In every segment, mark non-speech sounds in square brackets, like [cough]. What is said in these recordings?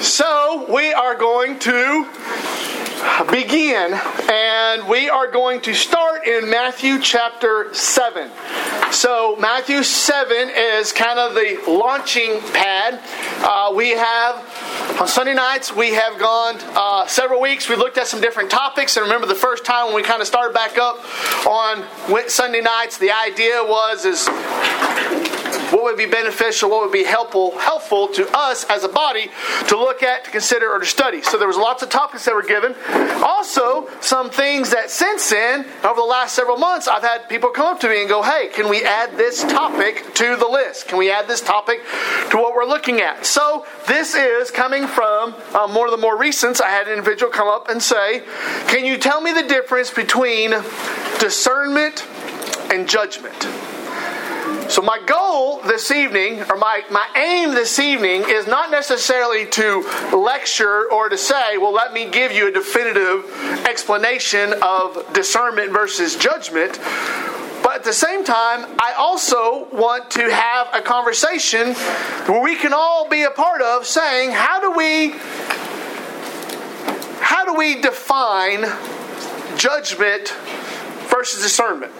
So we are going to begin, and we are going to start in Matthew chapter 7. So, Matthew 7 is kind of the launching pad. Uh, we have on Sunday nights, we have gone uh, several weeks. We looked at some different topics. And remember, the first time when we kind of started back up on Sunday nights, the idea was is what would be beneficial, what would be helpful, helpful to us as a body to look at, to consider, or to study. So there was lots of topics that were given. Also, some things that since then, over the last several months, I've had people come up to me and go, "Hey, can we add this topic to the list? Can we add this topic to what we're looking at?" So this is coming from um, one of the more recent. I had an individual come up and say, "Can you tell me the difference between discernment and judgment?" So, my goal this evening, or my, my aim this evening, is not necessarily to lecture or to say, well, let me give you a definitive explanation of discernment versus judgment. But at the same time, I also want to have a conversation where we can all be a part of saying, how do we how do we define judgment versus discernment?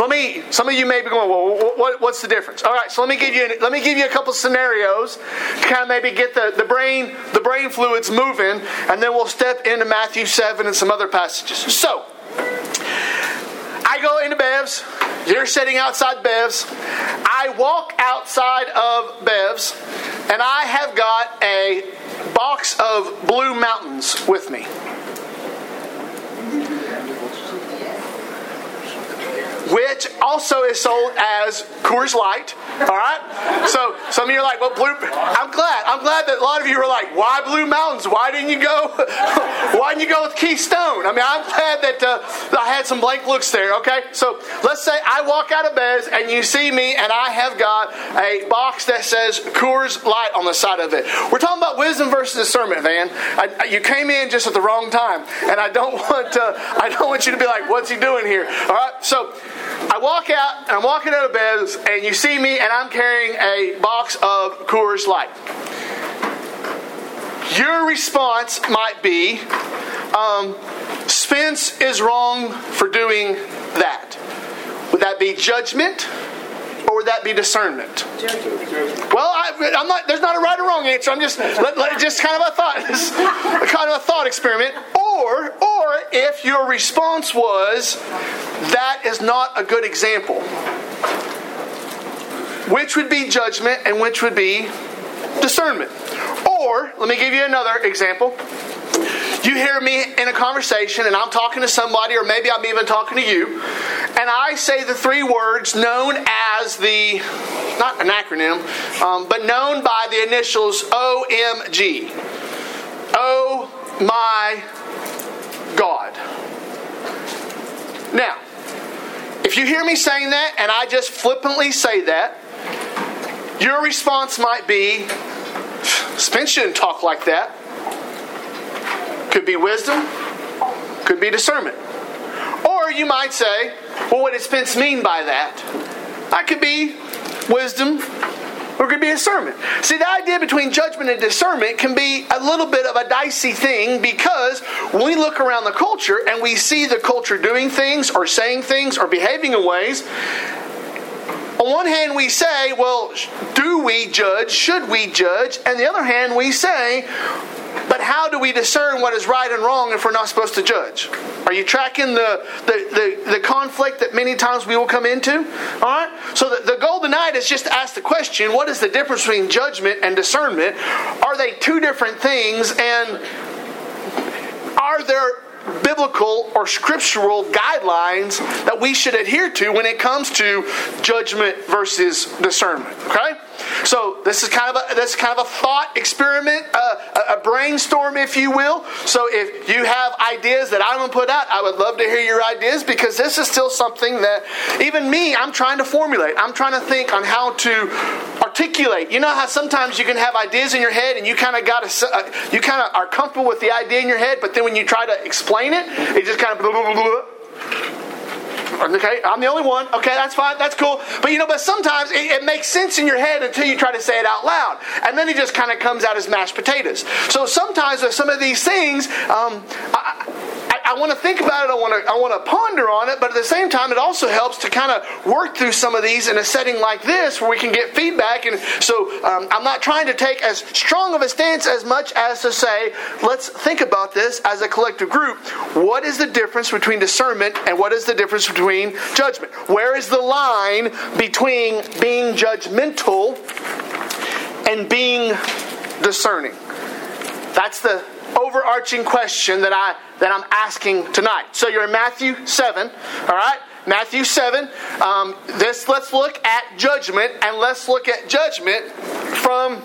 So let me. Some of you may be going, well, what, what's the difference? All right. So let me give you. Let me give you a couple scenarios to kind of maybe get the, the brain the brain fluids moving, and then we'll step into Matthew seven and some other passages. So I go into Bev's. You're sitting outside Bev's. I walk outside of Bev's, and I have got a box of Blue Mountains with me. Which also is sold as Coors Light. All right. So some of you are like, "Well, blue." I'm glad. I'm glad that a lot of you were like, "Why Blue Mountains? Why didn't you go? [laughs] why didn't you go with Keystone?" I mean, I'm glad that uh, I had some blank looks there. Okay. So let's say I walk out of bed and you see me, and I have got a box that says Coors Light on the side of it. We're talking about wisdom versus discernment, man. I, you came in just at the wrong time, and I don't [laughs] want to, I don't want you to be like, "What's he doing here?" All right. So I walk out, and I'm walking out of bed, and you see me, and I'm carrying a box of Coors Light. Your response might be, um, Spence is wrong for doing that. Would that be judgment? or would that be discernment? Well, I, am not. There's not a right or wrong answer. I'm just let, let, just kind of a thought, [laughs] kind of a thought experiment. Or, or if your response was, that is not a good example. Which would be judgment and which would be discernment? Or let me give you another example you hear me in a conversation and I'm talking to somebody, or maybe I'm even talking to you, and I say the three words known as the, not an acronym, um, but known by the initials OMG. Oh my God. Now, if you hear me saying that and I just flippantly say that, your response might be, Spence shouldn't talk like that. Could be wisdom, could be discernment. Or you might say, well, what does Spence mean by that? That could be wisdom, or it could be discernment. See, the idea between judgment and discernment can be a little bit of a dicey thing because when we look around the culture and we see the culture doing things or saying things or behaving in ways, on one hand, we say, well, do we judge? Should we judge? And the other hand, we say, but how do we discern what is right and wrong if we're not supposed to judge? Are you tracking the, the, the, the conflict that many times we will come into? All right? So the, the goal tonight is just to ask the question what is the difference between judgment and discernment? Are they two different things? And are there biblical or scriptural guidelines that we should adhere to when it comes to judgment versus discernment? Okay? So this is kind of a this kind of a thought experiment, uh, a, a, brainstorm, if you will. So if you have ideas that I'm going to put out, I would love to hear your ideas because this is still something that even me, I'm trying to formulate. I'm trying to think on how to articulate. You know how sometimes you can have ideas in your head and you kind of got to uh, you kind of are comfortable with the idea in your head, but then when you try to explain it, it just kind of. Blah, blah, blah, Okay, I'm the only one. Okay, that's fine. That's cool. But you know, but sometimes it, it makes sense in your head until you try to say it out loud, and then it just kind of comes out as mashed potatoes. So sometimes with some of these things, um, I, I, want to think about it. I want to I want to ponder on it. But at the same time, it also helps to kind of work through some of these in a setting like this where we can get feedback. And so um, I'm not trying to take as strong of a stance as much as to say, let's think about this as a collective group. What is the difference between discernment and what is the difference between judgment? Where is the line between being judgmental and being discerning? That's the overarching question that I that I'm asking tonight. So you're in Matthew 7, all right? Matthew 7. Um, this let's look at judgment and let's look at judgment from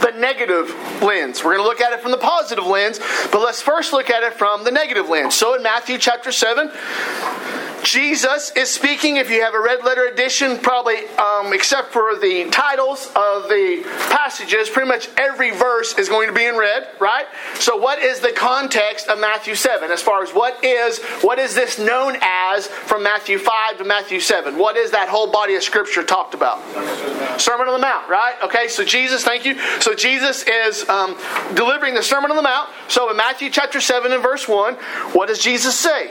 the negative lens. We're going to look at it from the positive lens, but let's first look at it from the negative lens. So in Matthew chapter 7, Jesus is speaking. If you have a red letter edition, probably um, except for the titles of the passages, pretty much every verse is going to be in red, right? So, what is the context of Matthew seven as far as what is what is this known as from Matthew five to Matthew seven? What is that whole body of scripture talked about? Sermon on the Mount, right? Okay, so Jesus, thank you. So Jesus is um, delivering the Sermon on the Mount. So in Matthew chapter seven and verse one, what does Jesus say?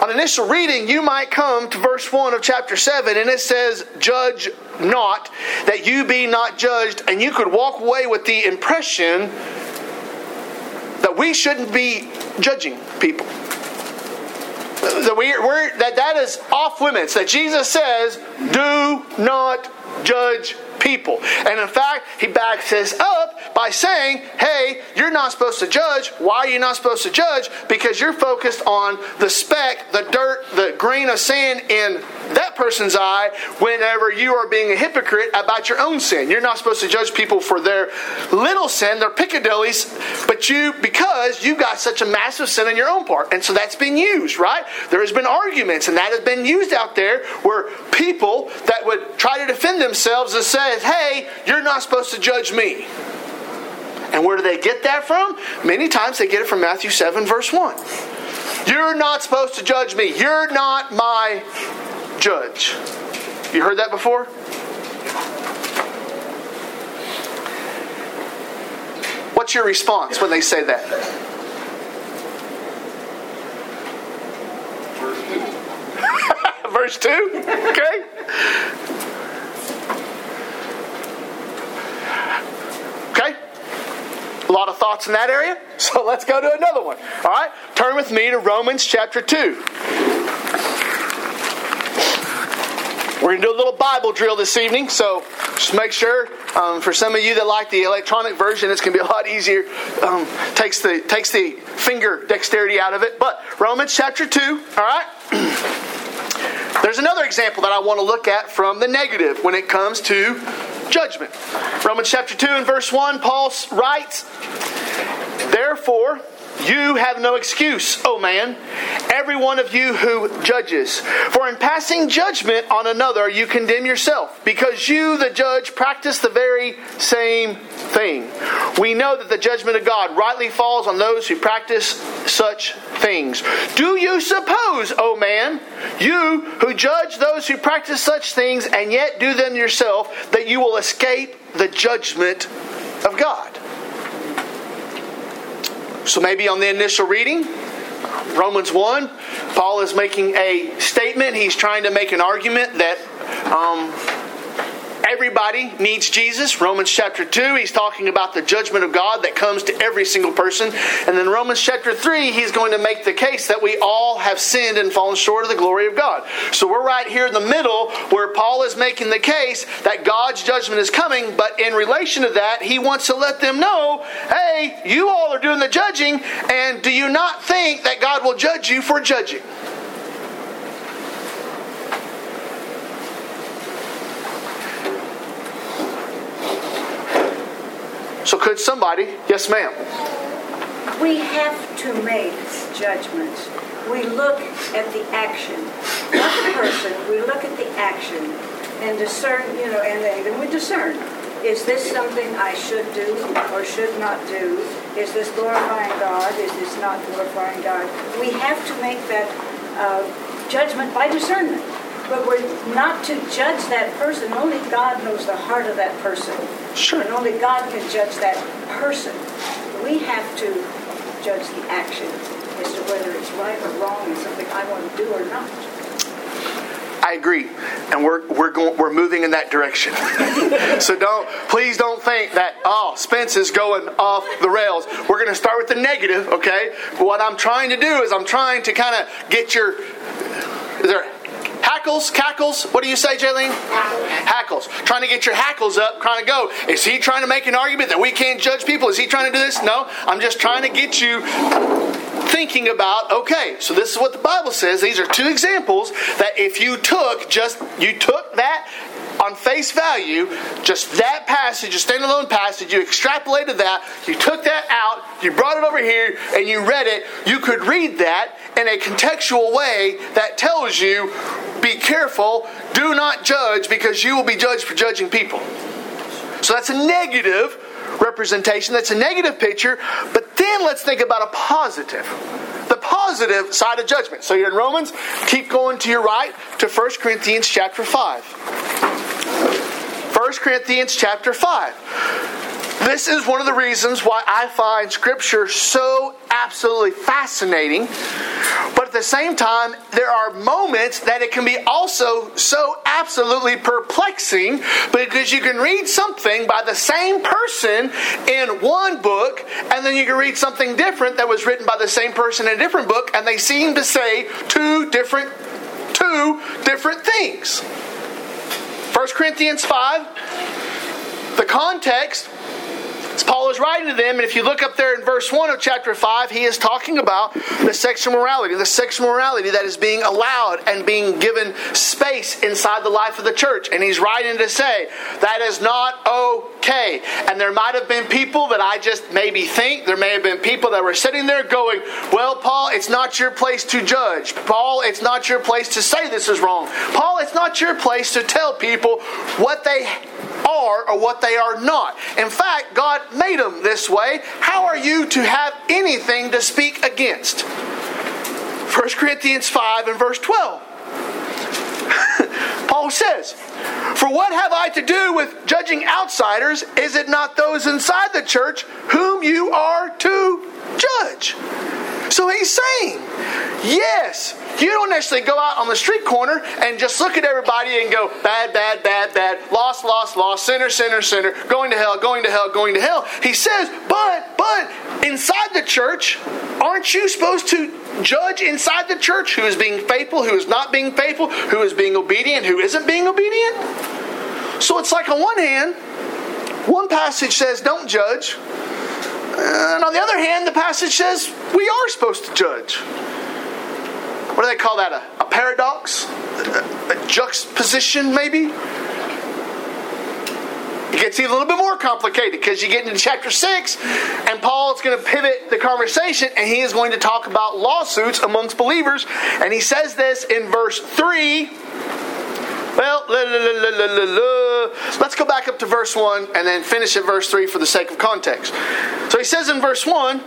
on initial reading, you might come to verse 1 of chapter 7, and it says, Judge not, that you be not judged. And you could walk away with the impression that we shouldn't be judging people. That, we, that that is off limits. That Jesus says, do not judge people. And in fact, he backs this up by saying, hey, you're not supposed to judge. Why are you not supposed to judge? Because you're focused on the speck, the dirt, the grain of sand in that person's eye whenever you are being a hypocrite about your own sin. You're not supposed to judge people for their little sin, their piccadillies, but you, because you've got such a massive sin in your own part. And so that's been used, right? There has been arguments, and that has been used out there where people that would try to defend themselves and says, hey, you're not supposed to judge me. And where do they get that from? Many times they get it from Matthew 7, verse 1. You're not supposed to judge me. You're not my judge. You heard that before? What's your response when they say that? Verse 2? [laughs] Okay. Okay? A lot of thoughts in that area. [laughs] So let's go to another one. All right? Turn with me to Romans chapter 2. We're going to do a little Bible drill this evening, so just make sure. Um, for some of you that like the electronic version, it's going to be a lot easier. Um, takes the takes the finger dexterity out of it. But Romans chapter two. All right. [clears throat] There's another example that I want to look at from the negative when it comes to judgment. Romans chapter 2 and verse 1, Paul writes, Therefore, you have no excuse, O man, every one of you who judges. For in passing judgment on another, you condemn yourself, because you, the judge, practice the very same thing. We know that the judgment of God rightly falls on those who practice such things. Do you suppose, O man, you who judge those who practice such things and yet do them yourself, that you will escape the judgment of God? So maybe on the initial reading, Romans 1, Paul is making a statement. He's trying to make an argument that um, everybody needs Jesus. Romans chapter 2, he's talking about the judgment of God that comes to every single person. And then Romans chapter 3, he's going to make the case that we all have sinned and fallen short of the glory of God. So we're right here in the middle where Paul is making the case that God's judgment is coming, but in relation to that, he wants to let them know hey, you all are doing the judging, and do you not think that God will judge you for judging? So could somebody, yes, ma'am? We have to make judgments. We look at the action, not the person. We look at the action and discern, you know, and then we discern. Is this something I should do or should not do? Is this glorifying God? Is this not glorifying God? We have to make that uh, judgment by discernment. But we're not to judge that person. Only God knows the heart of that person. Sure. And only God can judge that person. We have to judge the action as to whether it's right or wrong and something I want to do or not. I agree, and we're we're going we're moving in that direction. [laughs] so don't please don't think that oh Spence is going off the rails. We're going to start with the negative, okay? What I'm trying to do is I'm trying to kind of get your is there hackles, cackles. What do you say, Jaylene? Hackles. Trying to get your hackles up, trying to go. Is he trying to make an argument that we can't judge people? Is he trying to do this? No, I'm just trying to get you thinking about okay so this is what the bible says these are two examples that if you took just you took that on face value just that passage a standalone passage you extrapolated that you took that out you brought it over here and you read it you could read that in a contextual way that tells you be careful do not judge because you will be judged for judging people so that's a negative representation. That's a negative picture. But then let's think about a positive. The positive side of judgment. So you're in Romans, keep going to your right to 1 Corinthians chapter 5. 1 Corinthians chapter 5. This is one of the reasons why I find Scripture so absolutely fascinating. But at the same time, there are moments that it can be also so absolutely perplexing because you can read something by the same person in one book, and then you can read something different that was written by the same person in a different book, and they seem to say two different two different things. 1 Corinthians 5, the context Paul is writing to them, and if you look up there in verse 1 of chapter 5, he is talking about the sexual morality, the sexual morality that is being allowed and being given space inside the life of the church. And he's writing to say, that is not okay. And there might have been people that I just maybe think, there may have been people that were sitting there going, well, Paul, it's not your place to judge. Paul, it's not your place to say this is wrong. Paul, it's not your place to tell people what they are or what they are not. In fact, God made them this way. How are you to have anything to speak against? 1 Corinthians 5 and verse 12. [laughs] Paul says, For what have I to do with judging outsiders? Is it not those inside the church whom you are to judge? So he's saying, yes, you don't necessarily go out on the street corner and just look at everybody and go, bad, bad, bad, bad, lost, lost, lost, sinner, sinner, sinner, going to hell, going to hell, going to hell. He says, but, but, inside the church, aren't you supposed to judge inside the church who is being faithful, who is not being faithful, who is being obedient, who isn't being obedient? So it's like on one hand, one passage says don't judge, and on the other hand, the passage says we are supposed to judge. What do they call that? A, a paradox? A, a juxtaposition, maybe? It gets even a little bit more complicated because you get into chapter 6, and Paul is going to pivot the conversation and he is going to talk about lawsuits amongst believers. And he says this in verse 3 well, la, la, la, let's go back up to verse 1 and then finish at verse 3 for the sake of context. So he says in verse 1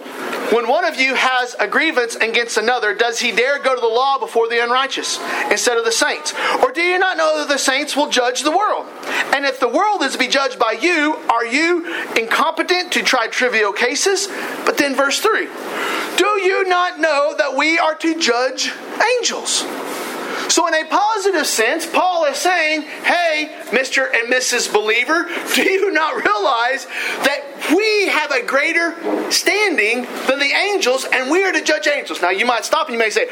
When one of you has a grievance against another, does he dare go to the law before the unrighteous instead of the saints? Or do you not know that the saints will judge the world? And if the world is to be judged by you, are you incompetent to try trivial cases? But then verse 3 Do you not know that we are to judge angels? So, in a positive sense, Paul is saying, hey, Mr. and Mrs. Believer, [laughs] do you not realize that we have a greater standing than the angels and we are to judge angels? Now, you might stop and you may say,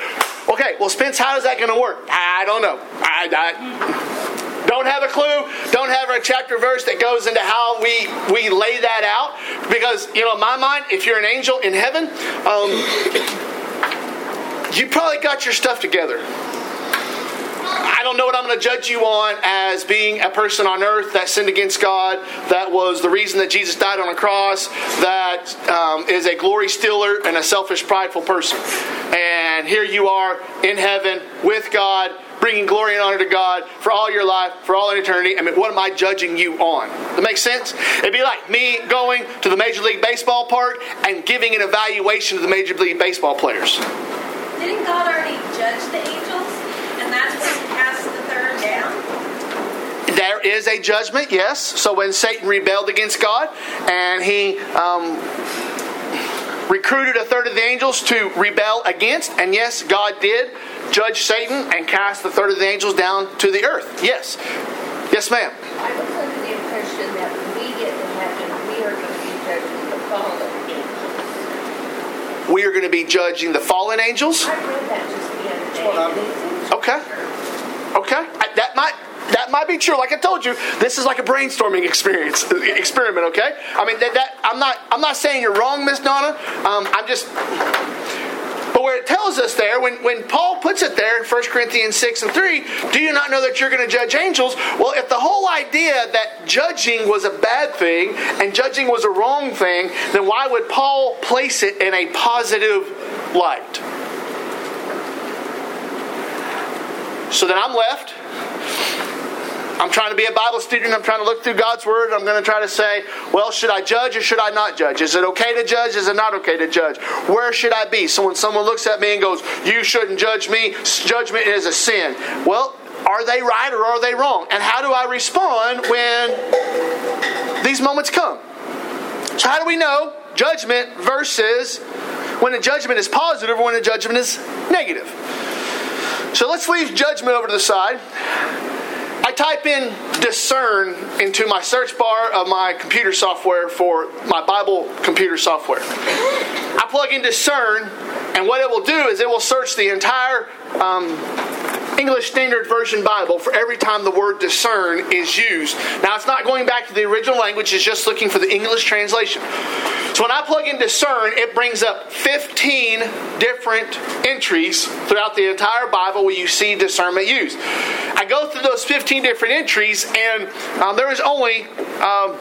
okay, well, Spence, how is that going to work? I don't know. I, I don't have a clue don't have a chapter verse that goes into how we we lay that out because you know in my mind if you're an angel in heaven um, you probably got your stuff together I don't know what I'm going to judge you on as being a person on earth that sinned against God, that was the reason that Jesus died on a cross, that um, is a glory stealer and a selfish, prideful person. And here you are in heaven with God, bringing glory and honor to God for all your life, for all eternity. I mean, what am I judging you on? That makes sense? It'd be like me going to the Major League Baseball park and giving an evaluation to the Major League Baseball players. Didn't God already judge the angels? And that's when he cast the third down? There is a judgment, yes. So when Satan rebelled against God and he um, recruited a third of the angels to rebel against, and yes, God did judge Satan and cast the third of the angels down to the earth. Yes. Yes, ma'am. I was under the impression that when we get to heaven, we are going to be judging the fallen angels. We are going to be judging the fallen angels. I read that just the other day. what I'm- and it's in Okay. Okay, I- that might that might be true. Like I told you, this is like a brainstorming experience experiment. Okay, I mean that, that I'm not I'm not saying you're wrong, Miss Donna. Um, I'm just. But where it tells us there, when, when Paul puts it there in 1 Corinthians 6 and 3, do you not know that you're going to judge angels? Well, if the whole idea that judging was a bad thing and judging was a wrong thing, then why would Paul place it in a positive light? So then I'm left. I'm trying to be a Bible student. I'm trying to look through God's Word. I'm going to try to say, well, should I judge or should I not judge? Is it okay to judge? Is it not okay to judge? Where should I be? So when someone looks at me and goes, you shouldn't judge me, judgment is a sin. Well, are they right or are they wrong? And how do I respond when these moments come? So, how do we know judgment versus when a judgment is positive or when a judgment is negative? So, let's leave judgment over to the side. I type in discern into my search bar of my computer software for my Bible computer software. I plug in discern, and what it will do is it will search the entire um, English Standard Version Bible for every time the word discern is used. Now, it's not going back to the original language, it's just looking for the English translation. So when I plug in discern, it brings up 15 different entries throughout the entire Bible where you see discernment used. I go through those 15 different entries, and um, there is only. Um,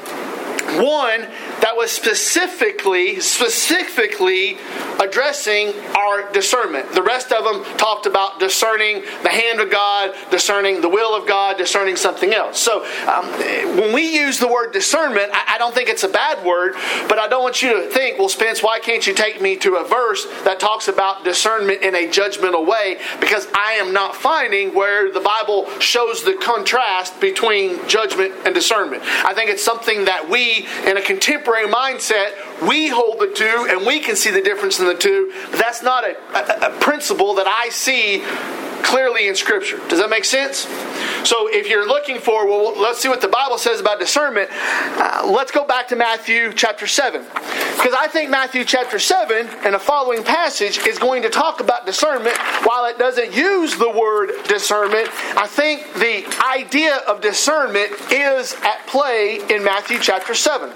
one that was specifically specifically addressing our discernment. The rest of them talked about discerning the hand of god discerning the will of god discerning something else. So um, when we use the word discernment I, I don't think it's a bad word but i don't want you to think well spence why can't you take me to a verse that talks about discernment in a judgmental way? Because i am not finding where the bible shows the contrast between judgment and discernment. I think it's something that we in a contemporary mindset, we hold the two and we can see the difference in the two. But that's not a, a, a principle that I see clearly in Scripture. Does that make sense? So if you're looking for, well, let's see what the Bible says about discernment, uh, let's go back to Matthew chapter 7. Because I think Matthew chapter 7 and the following passage is going to talk about discernment. While it doesn't use the word discernment, I think the idea of discernment is at play in Matthew chapter 7.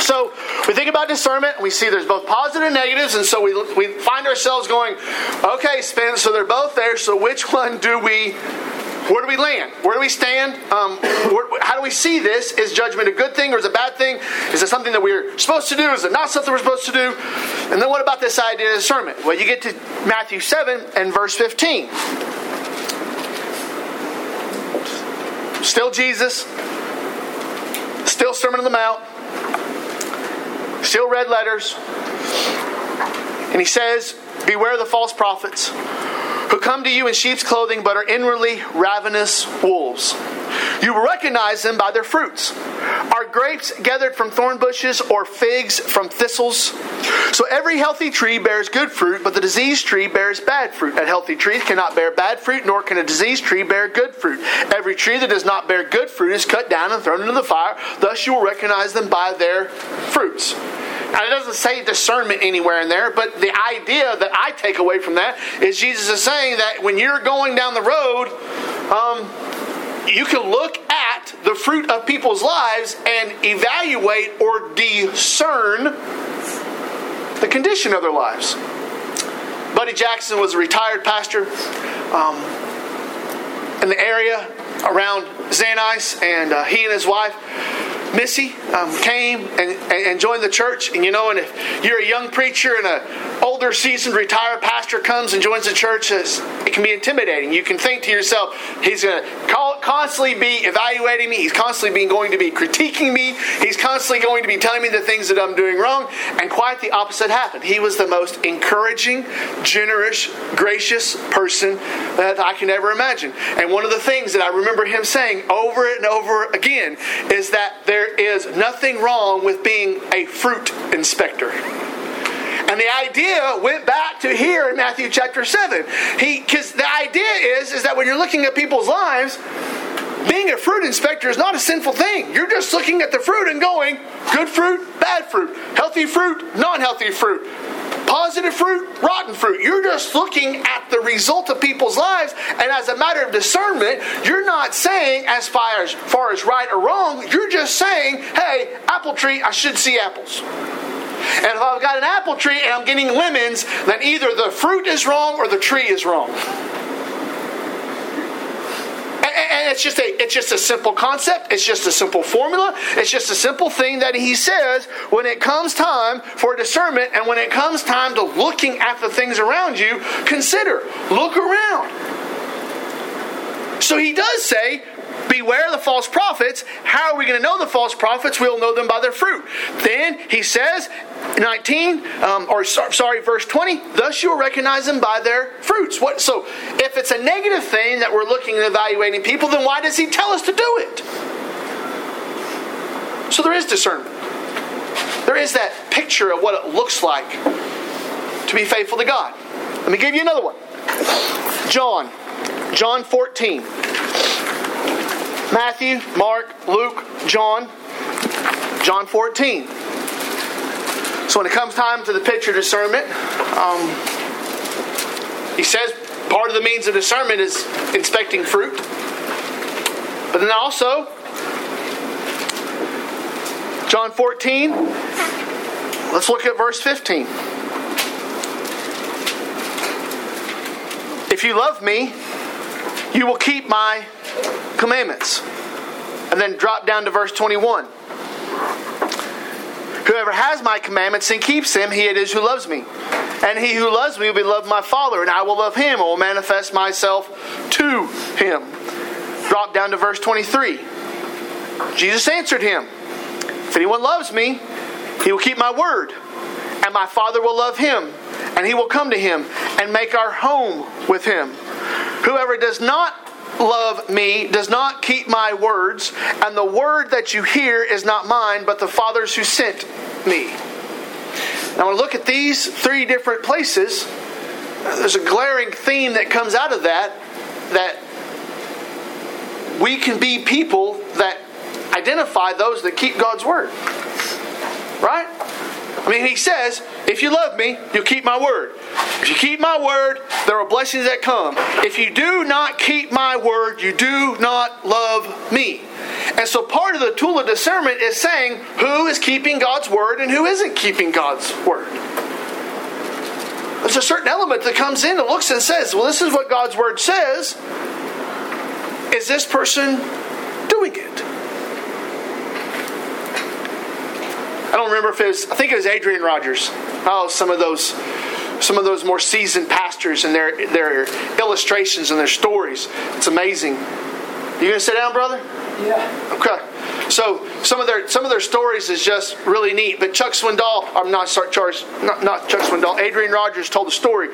So we think about discernment, we see there's both positive and negatives, and so we, we find ourselves going, okay, Spin, so they're both there, so which one do we where do we land? Where do we stand? Um, where, how do we see this? Is judgment a good thing or is it a bad thing? Is it something that we're supposed to do? Is it not something we're supposed to do? And then what about this idea of discernment? Well, you get to Matthew 7 and verse 15. Still Jesus, still Sermon on the Mount, still red letters. And he says, Beware the false prophets who come to you in sheep's clothing but are inwardly ravenous wolves. You will recognize them by their fruits. Are grapes gathered from thorn bushes or figs from thistles? So every healthy tree bears good fruit, but the diseased tree bears bad fruit. A healthy tree cannot bear bad fruit, nor can a diseased tree bear good fruit. Every tree that does not bear good fruit is cut down and thrown into the fire. Thus you will recognize them by their fruits. Now, it doesn't say discernment anywhere in there, but the idea that I take away from that is Jesus is saying that when you're going down the road, um, you can look at the fruit of people's lives and evaluate or discern the condition of their lives. Buddy Jackson was a retired pastor. Um, in the area around Zanice, and uh, he and his wife Missy um, came and, and, joined the church. And you know, and if you're a young preacher and an older, seasoned, retired pastor comes and joins the church, it can be intimidating. You can think to yourself, he's going to constantly be evaluating me. He's constantly being going to be critiquing me. He's constantly going to be telling me the things that I'm doing wrong. And quite the opposite happened. He was the most encouraging, generous, gracious person that I can ever imagine. And one of the things that I remember him saying over and over again is that there there is nothing wrong with being a fruit inspector. And the idea went back to here in Matthew chapter 7. He because the idea is, is that when you're looking at people's lives, being a fruit inspector is not a sinful thing. You're just looking at the fruit and going, good fruit, bad fruit, healthy fruit, non healthy fruit positive fruit, rotten fruit. You're just looking at the result of people's lives, and as a matter of discernment, you're not saying as far as, far as right or wrong, you're just saying, hey, apple tree, I should see apples. And if I've got an apple tree and I'm getting lemons, then either the fruit is wrong or the tree is wrong and it's just a it's just a simple concept. It's just a simple formula. It's just a simple thing that he says when it comes time for discernment and when it comes time to looking at the things around you, consider, look around. So he does say, Beware the false prophets. How are we going to know the false prophets? We'll know them by their fruit. Then he says, 19, um, or sorry, verse 20, thus you will recognize them by their fruits. What, so if it's a negative thing that we're looking and evaluating people, then why does he tell us to do it? So there is discernment. There is that picture of what it looks like to be faithful to God. Let me give you another one. John, John 14. Matthew, Mark, Luke, John, John 14. So when it comes time to the picture discernment, um, he says part of the means of discernment is inspecting fruit. But then also, John 14, let's look at verse 15. If you love me, you will keep my commandments. And then drop down to verse 21. Whoever has my commandments and keeps them, he it is who loves me. And he who loves me will be loved my Father, and I will love him and will manifest myself to him. Drop down to verse 23. Jesus answered him If anyone loves me, he will keep my word, and my Father will love him, and he will come to him and make our home with him. Whoever does not love me does not keep my words, and the word that you hear is not mine, but the Father's who sent me. Now, when I look at these three different places, there's a glaring theme that comes out of that that we can be people that identify those that keep God's word. Right? I mean, he says, if you love me, you'll keep my word. If you keep my word, there are blessings that come. If you do not keep my word, you do not love me. And so part of the tool of discernment is saying who is keeping God's word and who isn't keeping God's word. There's a certain element that comes in and looks and says, well, this is what God's word says. Is this person doing it? I don't remember if it was, I think it was Adrian Rogers. Oh, some of those some of those more seasoned pastors and their their illustrations and their stories. It's amazing. You gonna sit down, brother? Yeah. Okay. So some of their some of their stories is just really neat. But Chuck Swindoll, I'm not sorry, Charles, not, not Chuck Swindoll. Adrian Rogers told the story.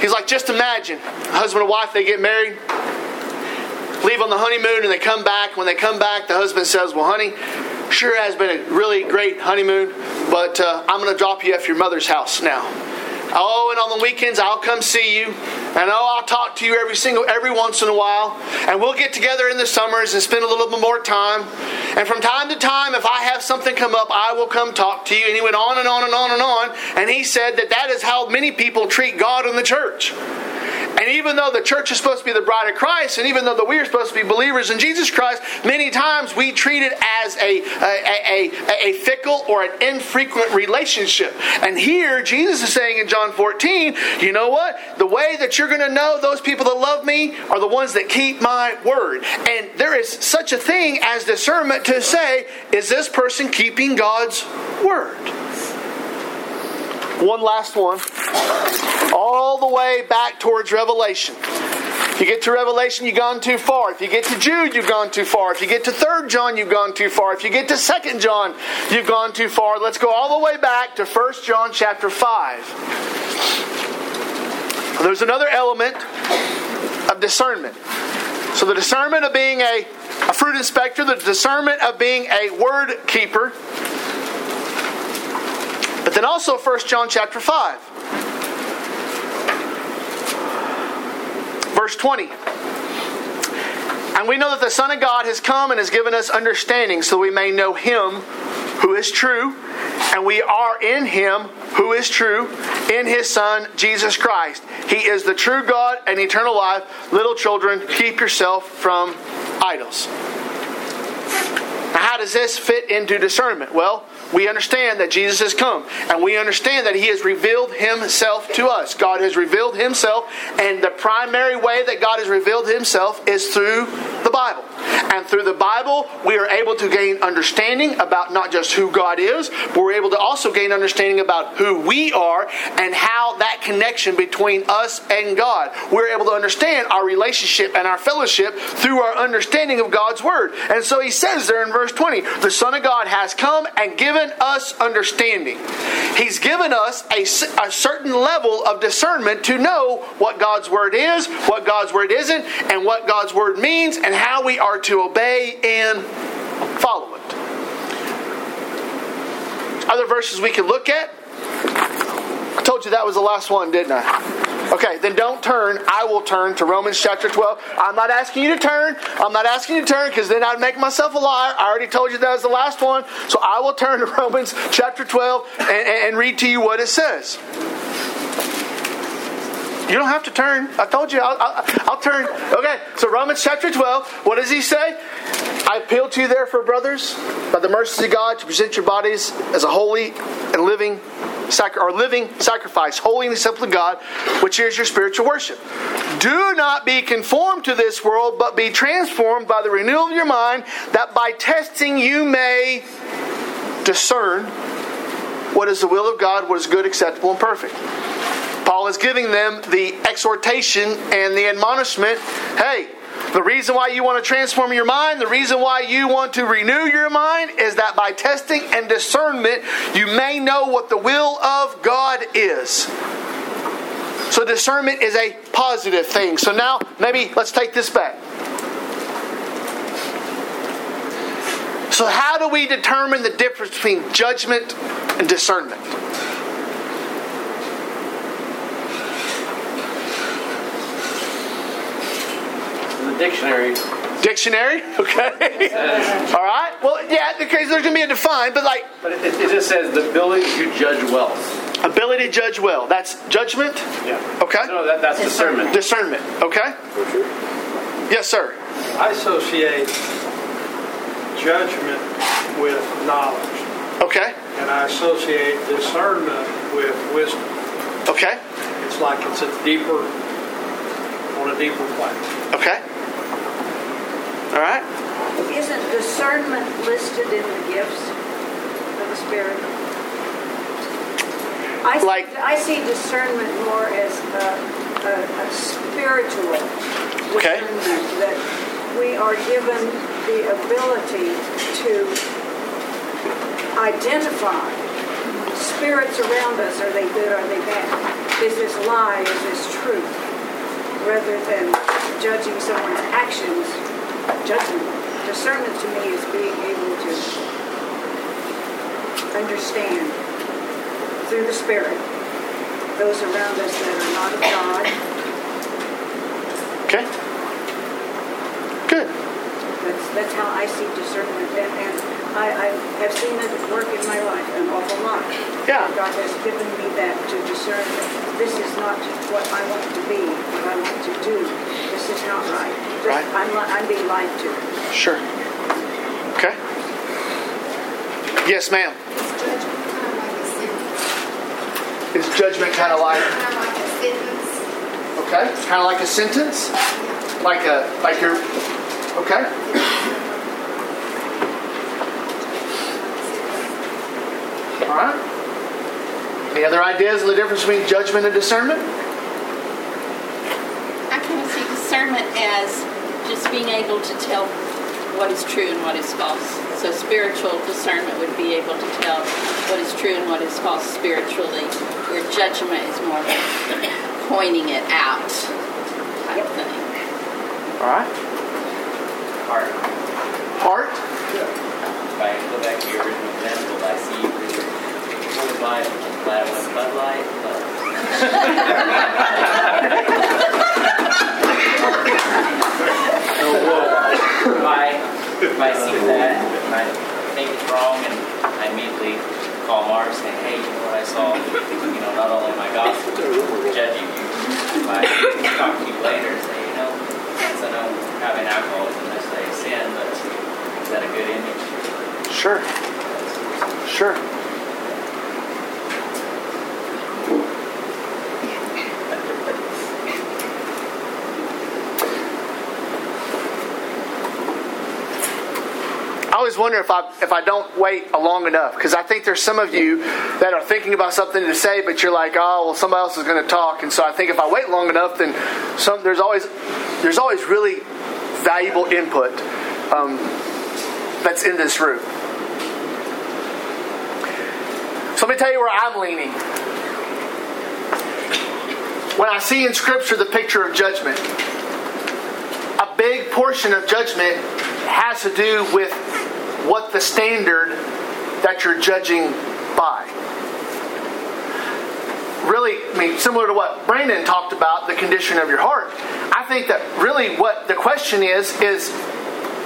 He's like, just imagine, a husband and wife, they get married, leave on the honeymoon, and they come back. When they come back, the husband says, "Well, honey, sure has been a really great honeymoon, but uh, I'm going to drop you off your mother's house now. Oh, and on the weekends I'll come see you, and oh, I'll talk to you every single every once in a while, and we'll get together in the summers and spend a little bit more time. And from time to time, if I have something come up, I will come talk to you. And he went on and on and on and on, and he said that that is how many people treat God in the church. And even though the church is supposed to be the bride of Christ, and even though that we are supposed to be believers in Jesus Christ, many times we treat it as a, a, a, a, fickle or an infrequent relationship. And here, Jesus is saying in John 14, you know what? The way that you're going to know those people that love me are the ones that keep my word. And there is such a thing as discernment to say, is this person keeping God's word? One last one. All the way back towards Revelation. If you get to Revelation, you've gone too far. If you get to Jude, you've gone too far. If you get to 3rd John, you've gone too far. If you get to 2nd John, you've gone too far. Let's go all the way back to 1 John chapter 5. There's another element of discernment. So the discernment of being a, a fruit inspector, the discernment of being a word keeper, but then also 1 John chapter 5. Verse 20. And we know that the Son of God has come and has given us understanding so we may know him who is true, and we are in him who is true, in his Son, Jesus Christ. He is the true God and eternal life. Little children, keep yourself from idols. Now, how does this fit into discernment? Well, we understand that Jesus has come and we understand that he has revealed himself to us. God has revealed himself, and the primary way that God has revealed himself is through the Bible. And through the Bible, we are able to gain understanding about not just who God is, but we're able to also gain understanding about who we are and how that connection between us and God. We're able to understand our relationship and our fellowship through our understanding of God's Word. And so he says there in verse 20, the Son of God has come and given us understanding. He's given us a, a certain level of discernment to know what God's Word is, what God's Word isn't, and what God's Word means, and how we are to obey and follow it. Other verses we can look at. I told you that was the last one, didn't I? Okay, then don't turn. I will turn to Romans chapter 12. I'm not asking you to turn. I'm not asking you to turn because then I'd make myself a liar. I already told you that was the last one. So I will turn to [laughs] Romans chapter 12 and, and read to you what it says. You don't have to turn. I told you, I'll, I'll, I'll, turn. Okay, so Romans chapter 12, what does he say? I appeal to you, therefore, brothers, by the mercies of God, to present your bodies as a holy and living or living sacrifice, holy and acceptable to God, which is your spiritual worship. Do not be conformed to this world, but be transformed by the renewal of your mind, that by testing you may discern what is the will of God, what is good, acceptable, and perfect. Paul is giving them the exhortation and the admonishment hey, the reason why you want to transform your mind, the reason why you want to renew your mind is that by testing and discernment, you may know what the will of God is. So, discernment is a positive thing. So, now maybe let's take this back. So, how do we determine the difference between judgment and discernment? Dictionary. Dictionary? [laughs] Okay. All right. Well, yeah, because there's going to be a define, but like. But it, it just says the ability to judge well. Ability to judge well. That's judgment? Yeah. Okay. No, that, that's discernment. Discernment. Okay. Yes, sir. I associate judgment with knowledge. Okay. And I associate discernment with wisdom. Okay. It's like it's a deeper, on a deeper plane. Okay. All right. Isn't discernment listed in the gifts of the Spirit? I see, like, I see discernment more as a, a, a spiritual okay. discernment that we are given the ability to identify spirits around us. Are they good? Are they bad? Is this lie? Is this truth? Rather than judging someone's actions judgment. Discernment to me is being able to understand through the Spirit those around us that are not of God. Okay. Good. That's, that's how I see discernment. And, and I, I have seen it work in my life an awful lot. Yeah. God has given me that to discern this is not what I want to be, what I want to do. This is not right. This- Right. I'm, I'm being lied to. Sure. Okay. Yes, ma'am. Is judgment kind of like a Is judgment kind of like sentence? Kind of like a sentence. okay? Kind of like a sentence, like a like your okay. All right. Any other ideas of the difference between judgment and discernment? I kind of see discernment as just being able to tell what is true and what is false. So spiritual discernment would be able to tell what is true and what is false spiritually, where judgment is more [coughs] pointing it out type thing. All right. Heart. Heart. If I go back to your original example, I see you with your Bud Light, glad with Bud Light, but. [laughs] Oh, if I, if I see that and I think it's wrong and I immediately call Mark and say, hey, you know what I saw, you know, not only am I gossiping or judging you, if I talk to you later and say, you know, since I know having alcohol isn't necessarily a sin, but is that a good image? Sure. Sure. Always wonder if I if I don't wait long enough because I think there's some of you that are thinking about something to say, but you're like, oh well, somebody else is going to talk, and so I think if I wait long enough, then some there's always there's always really valuable input um, that's in this room. So let me tell you where I'm leaning. When I see in Scripture the picture of judgment, a big portion of judgment has to do with what the standard that you're judging by. Really, I mean, similar to what Brandon talked about, the condition of your heart. I think that really what the question is, is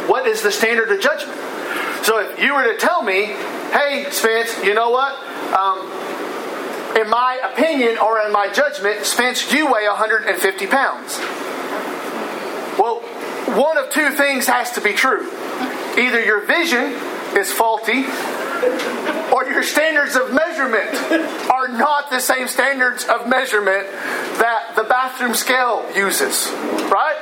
what is the standard of judgment? So if you were to tell me, hey, Spence, you know what? Um, in my opinion or in my judgment, Spence, you weigh 150 pounds. Well, one of two things has to be true. Either your vision is faulty, or your standards of measurement are not the same standards of measurement that the bathroom scale uses, right?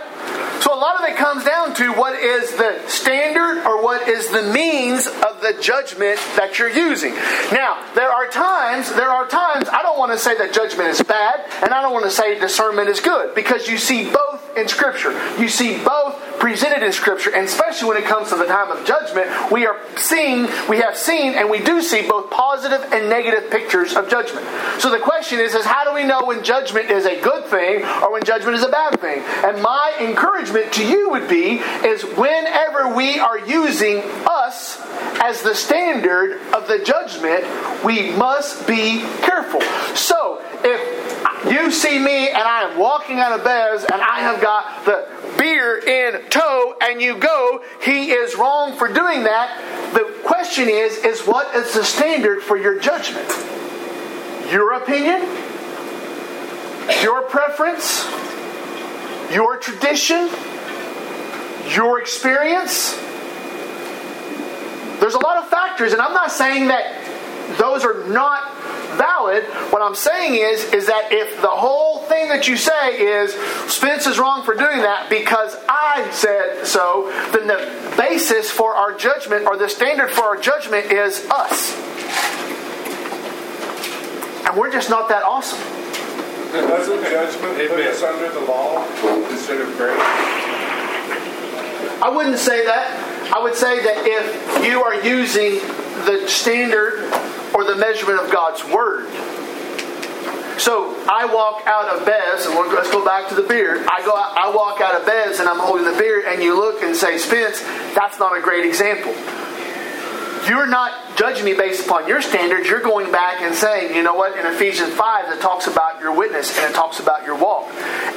So a lot it comes down to what is the standard or what is the means of the judgment that you're using. Now, there are times, there are times I don't want to say that judgment is bad and I don't want to say discernment is good because you see both in scripture. You see both presented in scripture and especially when it comes to the time of judgment, we are seeing, we have seen and we do see both positive and negative pictures of judgment. So the question is is how do we know when judgment is a good thing or when judgment is a bad thing? And my encouragement to you would be is whenever we are using us as the standard of the judgment, we must be careful. So, if you see me and I am walking out of Bez and I have got the beer in tow and you go, he is wrong for doing that. The question is, is what is the standard for your judgment? Your opinion? Your preference? Your tradition? Your experience? There's a lot of factors, and I'm not saying that those are not valid. What I'm saying is, is that if the whole thing that you say is Spence is wrong for doing that because I said so, then the basis for our judgment or the standard for our judgment is us. And we're just not that awesome. Doesn't judgment put us under the law instead of grace? I wouldn't say that. I would say that if you are using the standard or the measurement of God's Word. So I walk out of Bez, and let's go back to the beer. I go, out, I walk out of Bez, and I'm holding the beer, and you look and say, Spence, that's not a great example. You're not judging me based upon your standards, you're going back and saying, you know what, in Ephesians 5, it talks about your witness and it talks about your walk.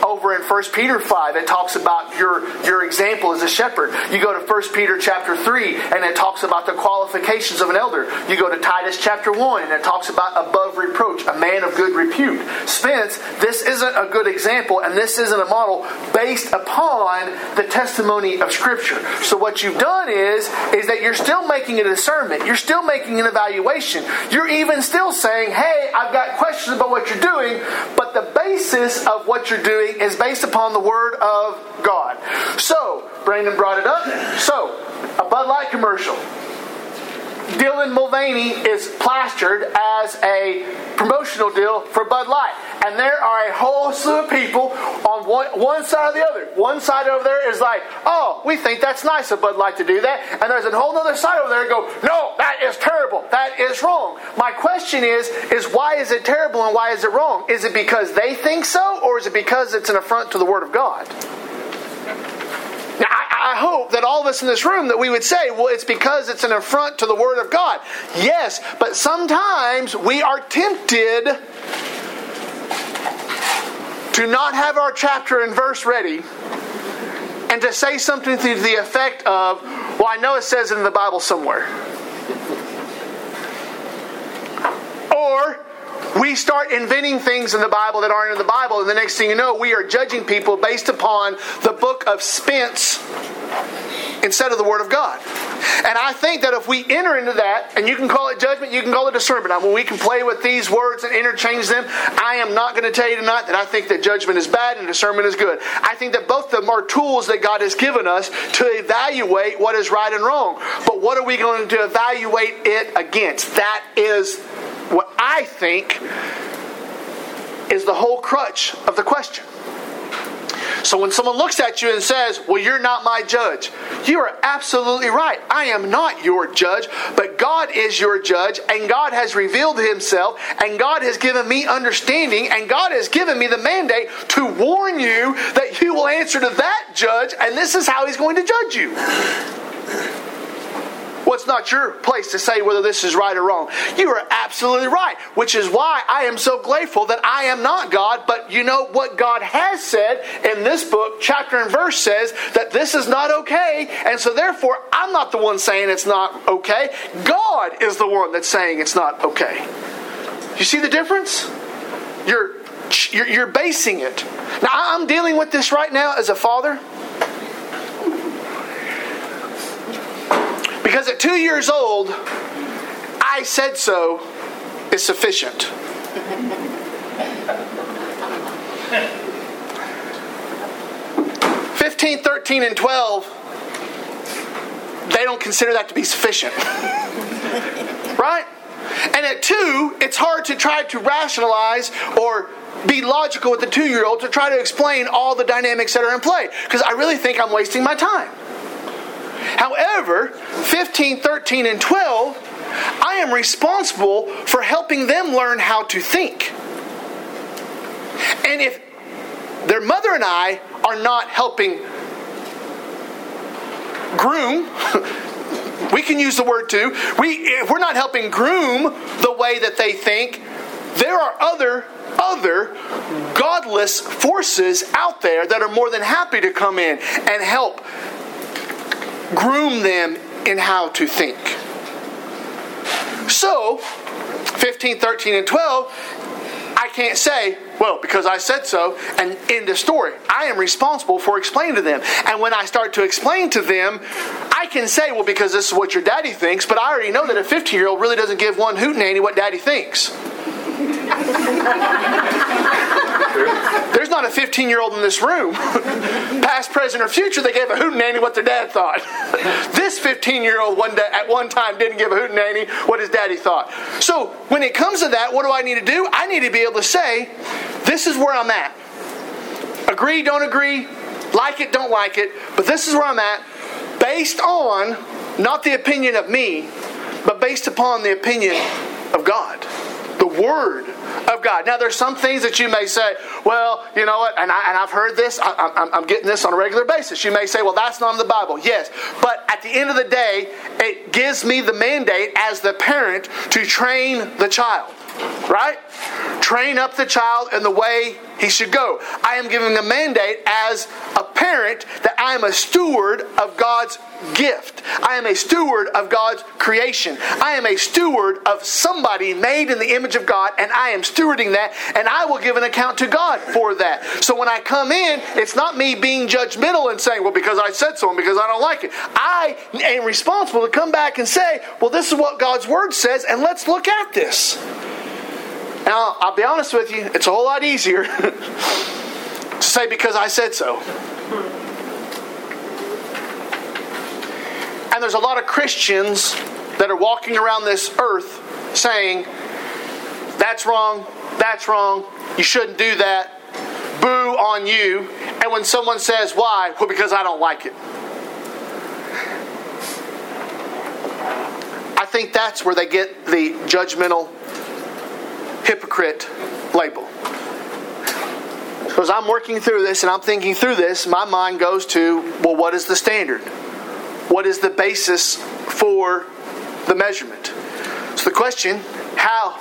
Over in 1 Peter 5, it talks about your, your example as a shepherd. You go to 1 Peter chapter 3, and it talks about the qualifications of an elder. You go to Titus chapter 1, and it talks about above reproach, a man of good repute. Spence, this isn't a good example, and this isn't a model based upon the testimony of Scripture. So what you've done is, is that you're still making a discernment. You're still making an evaluation. You're even still saying, hey, I've got questions about what you're doing, but the basis of what you're doing is based upon the Word of God. So, Brandon brought it up. So, a Bud Light commercial. Dylan Mulvaney is plastered as a promotional deal for Bud Light. And there are a whole slew of people on one, one side or the other. One side over there is like, oh, we think that's nice of Bud Light to do that. And there's a whole other side over there go, no, that is terrible. That is wrong. My question is, is why is it terrible and why is it wrong? Is it because they think so or is it because it's an affront to the Word of God? I, hope that all of us in this room that we would say, well, it's because it's an affront to the Word of God. Yes, but sometimes we are tempted to not have our chapter and verse ready and to say something to the effect of, well, I know it says it in the Bible somewhere. Or we start inventing things in the Bible that aren't in the Bible, and the next thing you know, we are judging people based upon the book of Spence instead of the Word of God. And I think that if we enter into that, and you can call it judgment, you can call it discernment. Mean, we can play with these words and interchange them. I am not going to tell you tonight that I think that judgment is bad and discernment is good. I think that both of them are tools that God has given us to evaluate what is right and wrong. But what are we going to evaluate it against? That is what I think is the whole crutch of the question. So when someone looks at you and says, Well, you're not my judge, you are absolutely right. I am not your judge, but God is your judge, and God has revealed Himself, and God has given me understanding, and God has given me the mandate to warn you that you will answer to that judge, and this is how He's going to judge you. Well, it's not your place to say whether this is right or wrong. You are absolutely right, which is why I am so grateful that I am not God, but you know what God has said in this book, chapter and verse says that this is not okay, and so therefore I'm not the one saying it's not okay. God is the one that's saying it's not okay. You see the difference? You're you're, you're basing it. Now I'm dealing with this right now as a father. Because at two years old, I said so is sufficient. Fifteen, thirteen, and 12, they don't consider that to be sufficient. [laughs] right? And at two, it's hard to try to rationalize or be logical with the two year old to try to explain all the dynamics that are in play because I really think I'm wasting my time. However, 15, 13, and 12, I am responsible for helping them learn how to think. And if their mother and I are not helping groom, [laughs] we can use the word too. We, if we're not helping groom the way that they think, there are other other godless forces out there that are more than happy to come in and help groom them in how to think. So, 15, 13, and 12, I can't say, well, because I said so, and end the story. I am responsible for explaining to them. And when I start to explain to them, I can say, well, because this is what your daddy thinks, but I already know that a 15 year old really doesn't give one hootenanny what daddy thinks. [laughs] There's not a 15 year old in this room, [laughs] past, present, or future, that gave a hootenanny what their dad thought. [laughs] this 15 year old one day, at one time didn't give a hootenanny what his daddy thought. So when it comes to that, what do I need to do? I need to be able to say, this is where I'm at. Agree, don't agree, like it, don't like it, but this is where I'm at, based on not the opinion of me, but based upon the opinion of God Word of God. Now, there's some things that you may say, well, you know what, and, I, I've heard this, I, I'm, I'm getting this on a regular basis. You may say, well, that's not in the Bible. Yes, but at the end of the day, it gives me the mandate as the parent to train the child, right? Train up the child in the way he should go. I am giving a mandate as a parent that I am a steward of God's gift. I am a steward of God's creation. I am a steward of somebody made in the image of God, and I am stewarding that, and I will give an account to God for that. So when I come in, it's not me being judgmental and saying, well, because I said so and because I don't like it. I am responsible to come back and say, well, this is what God's word says, and let's look at this. Now, I'll be honest with you, it's a whole lot easier [laughs] to say because I said so. And there's a lot of Christians that are walking around this earth saying, that's wrong, that's wrong, you shouldn't do that, boo on you. And when someone says, why? Well, because I don't like it. I think that's where they get the judgmental hypocrite label. So as I'm working through this and I'm thinking through this, my mind goes to, well, what is the standard? What is the basis for the measurement? So the question, how,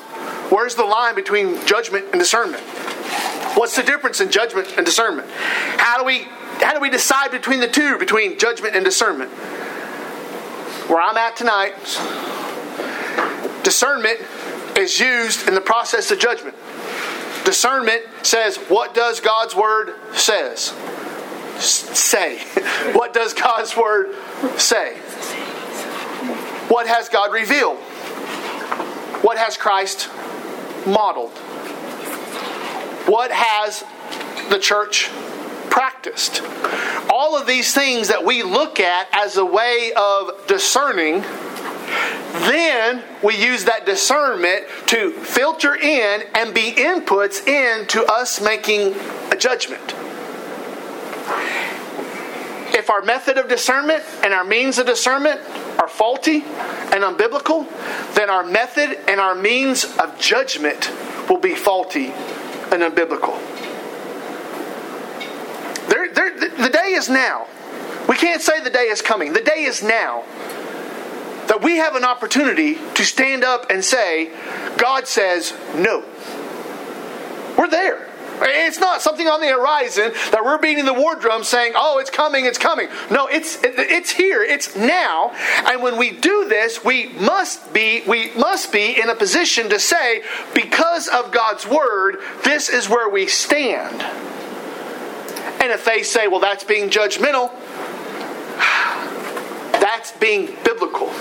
where's the line between judgment and discernment? What's the difference in judgment and discernment? How do we how do we decide between the two, between judgment and discernment? Where I'm at tonight, discernment is used in the process of judgment. Discernment says, what does God's word says? Say. What does God's word say? What has God revealed? What has Christ modeled? What has the church practiced? All of these things that we look at as a way of discerning then we use that discernment to filter in and be inputs into us making a judgment. If our method of discernment and our means of discernment are faulty and unbiblical, then our method and our means of judgment will be faulty and unbiblical. The day is now. We can't say the day is coming. The day is now that we have an opportunity to stand up and say, God says no. We're there. It's not something on the horizon that we're beating the war drum saying, "Oh, it's coming, it's coming." No, it's it's here, it's now. And when we do this, we must be we must be in a position to say, because of God's word, this is where we stand. And if they say, "Well, that's being judgmental," [sighs] that's being biblical.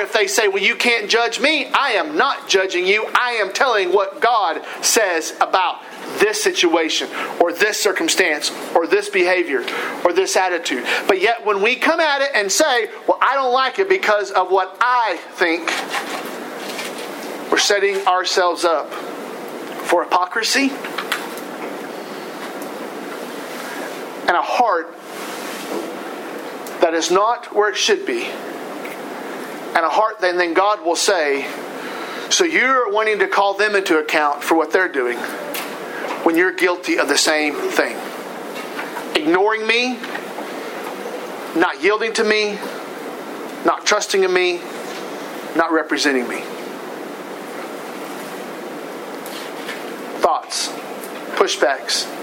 If they say, Well, you can't judge me, I am not judging you. I am telling what God says about this situation or this circumstance or this behavior or this attitude. But yet, when we come at it and say, Well, I don't like it because of what I think, we're setting ourselves up for hypocrisy and a heart that is not where it should be and a heart, then, then God will say, So you're wanting to call them into account for what they're doing when you're guilty of the same thing. Ignoring me, not yielding to me, not trusting in me, not representing me. Thoughts, pushbacks,